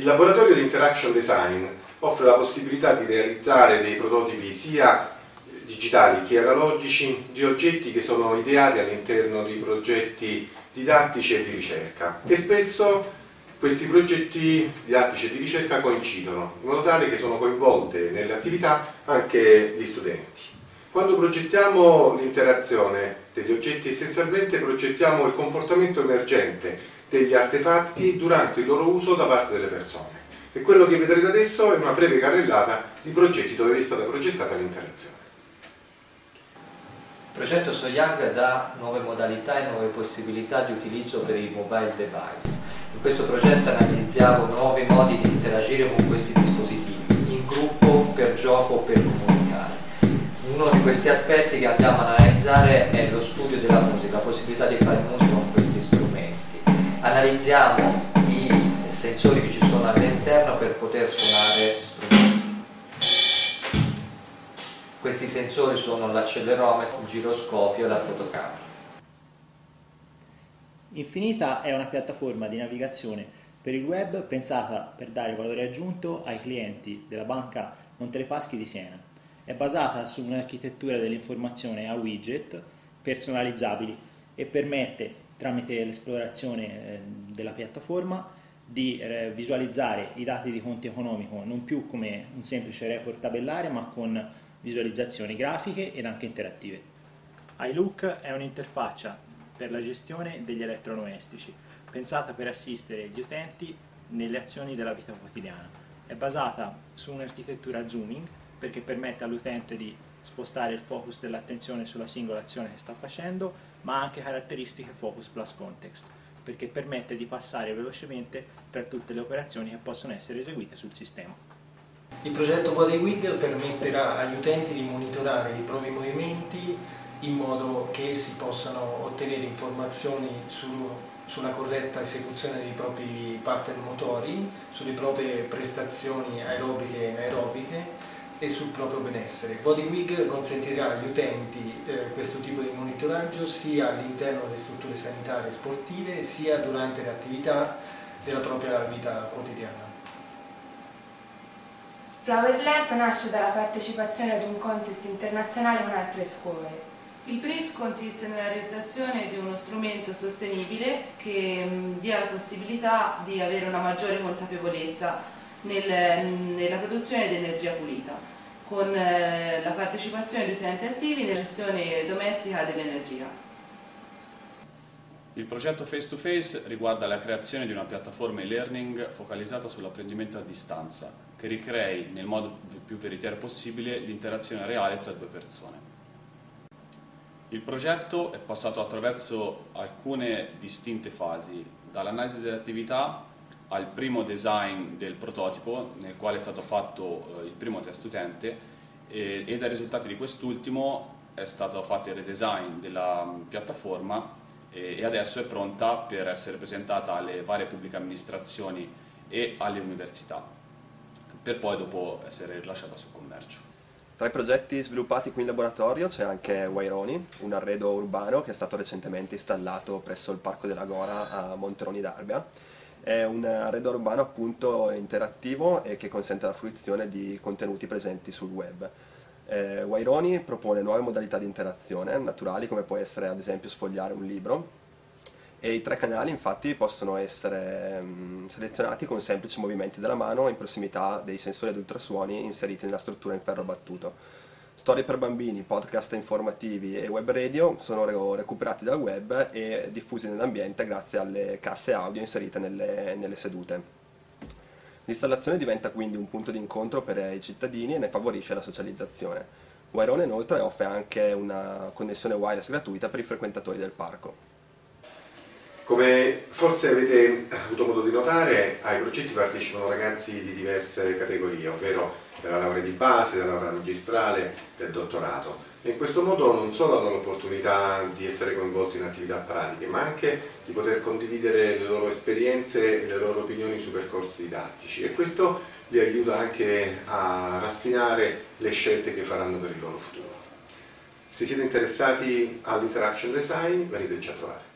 Il laboratorio di Interaction Design offre la possibilità di realizzare dei prototipi sia digitali che analogici di oggetti che sono ideati all'interno di progetti didattici e di ricerca e spesso questi progetti didattici e di ricerca coincidono in modo tale che sono coinvolte nelle attività anche gli studenti. Quando progettiamo l'interazione degli oggetti essenzialmente progettiamo il comportamento emergente degli artefatti durante il loro uso da parte delle persone. E quello che vedrete adesso è una breve carrellata di progetti dove è stata progettata l'interazione. Il progetto Soyang dà nuove modalità e nuove possibilità di utilizzo per i mobile device. In questo progetto analizziamo nuovi modi di interagire con questi dispositivi, in gruppo, per gioco per comunicare. Uno di questi aspetti che andiamo ad analizzare è lo studio della musica, la possibilità di fare musica. Analizziamo i sensori che ci sono all'interno per poter suonare strumenti questi sensori sono l'accelerometro, il giroscopio e la fotocamera. Infinita è una piattaforma di navigazione per il web pensata per dare valore aggiunto ai clienti della banca Montelepaschi di Siena. È basata su un'architettura dell'informazione a widget personalizzabili e permette, tramite l'esplorazione eh, della piattaforma, di eh, visualizzare i dati di conto economico non più come un semplice report tabellare ma con visualizzazioni grafiche ed anche interattive. iLook è un'interfaccia per la gestione degli elettrodomestici, pensata per assistere gli utenti nelle azioni della vita quotidiana. È basata su un'architettura zooming perché permette all'utente di spostare il focus dell'attenzione sulla singola azione che sta facendo, ma anche caratteristiche focus plus context, perché permette di passare velocemente tra tutte le operazioni che possono essere eseguite sul sistema. Il progetto BodyWig permetterà agli utenti di monitorare i propri movimenti in modo che essi possano ottenere informazioni su, sulla corretta esecuzione dei propri pattern motori, sulle proprie prestazioni aerobiche e aerobiche e sul proprio benessere. BodyWig consentirà agli utenti eh, questo tipo di monitoraggio sia all'interno delle strutture sanitarie sportive sia durante le attività della propria vita quotidiana. Flower Lamp nasce dalla partecipazione ad un contest internazionale con altre scuole. Il brief consiste nella realizzazione di uno strumento sostenibile che mm, dia la possibilità di avere una maggiore consapevolezza nel, nella produzione di energia pulita, con eh, la partecipazione di utenti attivi nella gestione domestica dell'energia. Il progetto Face to Face riguarda la creazione di una piattaforma e-learning focalizzata sull'apprendimento a distanza, che ricrei nel modo più veritiero possibile l'interazione reale tra due persone. Il progetto è passato attraverso alcune distinte fasi, dall'analisi delle attività al primo design del prototipo, nel quale è stato fatto eh, il primo test utente, e, e dai risultati di quest'ultimo è stato fatto il redesign della piattaforma e adesso è pronta per essere presentata alle varie pubbliche amministrazioni e alle università, per poi dopo essere rilasciata sul commercio. Tra i progetti sviluppati qui in laboratorio c'è anche Waironi, un arredo urbano che è stato recentemente installato presso il Parco della Gora a Monteroni d'Arbia. È un arredo urbano appunto interattivo e che consente la fruizione di contenuti presenti sul web. Eh, Waironi propone nuove modalità di interazione naturali come può essere ad esempio sfogliare un libro e i tre canali infatti possono essere mh, mm, selezionati con semplici movimenti della mano in prossimità dei sensori ad ultrasuoni inseriti nella struttura in ferro battuto. Storie per bambini, podcast informativi e web radio sono recuperati dal web e diffusi nell'ambiente grazie alle casse audio inserite nelle, nelle sedute. L'installazione diventa quindi un punto di incontro per i cittadini e ne favorisce la socializzazione. Wairone inoltre offre anche una connessione wireless gratuita per i frequentatori del parco. Come forse avete avuto modo di notare, ai progetti partecipano ragazzi di diverse categorie, ovvero della laurea di base, della laurea magistrale, del dottorato e in questo modo non solo hanno l'opportunità di essere coinvolti in attività pratiche, ma anche di poter condividere le loro esperienze e le loro opinioni sui percorsi didattici e questo li aiuta anche a raffinare le scelte che faranno per il loro futuro. Se siete interessati all'interaction design, veniteci a trovare.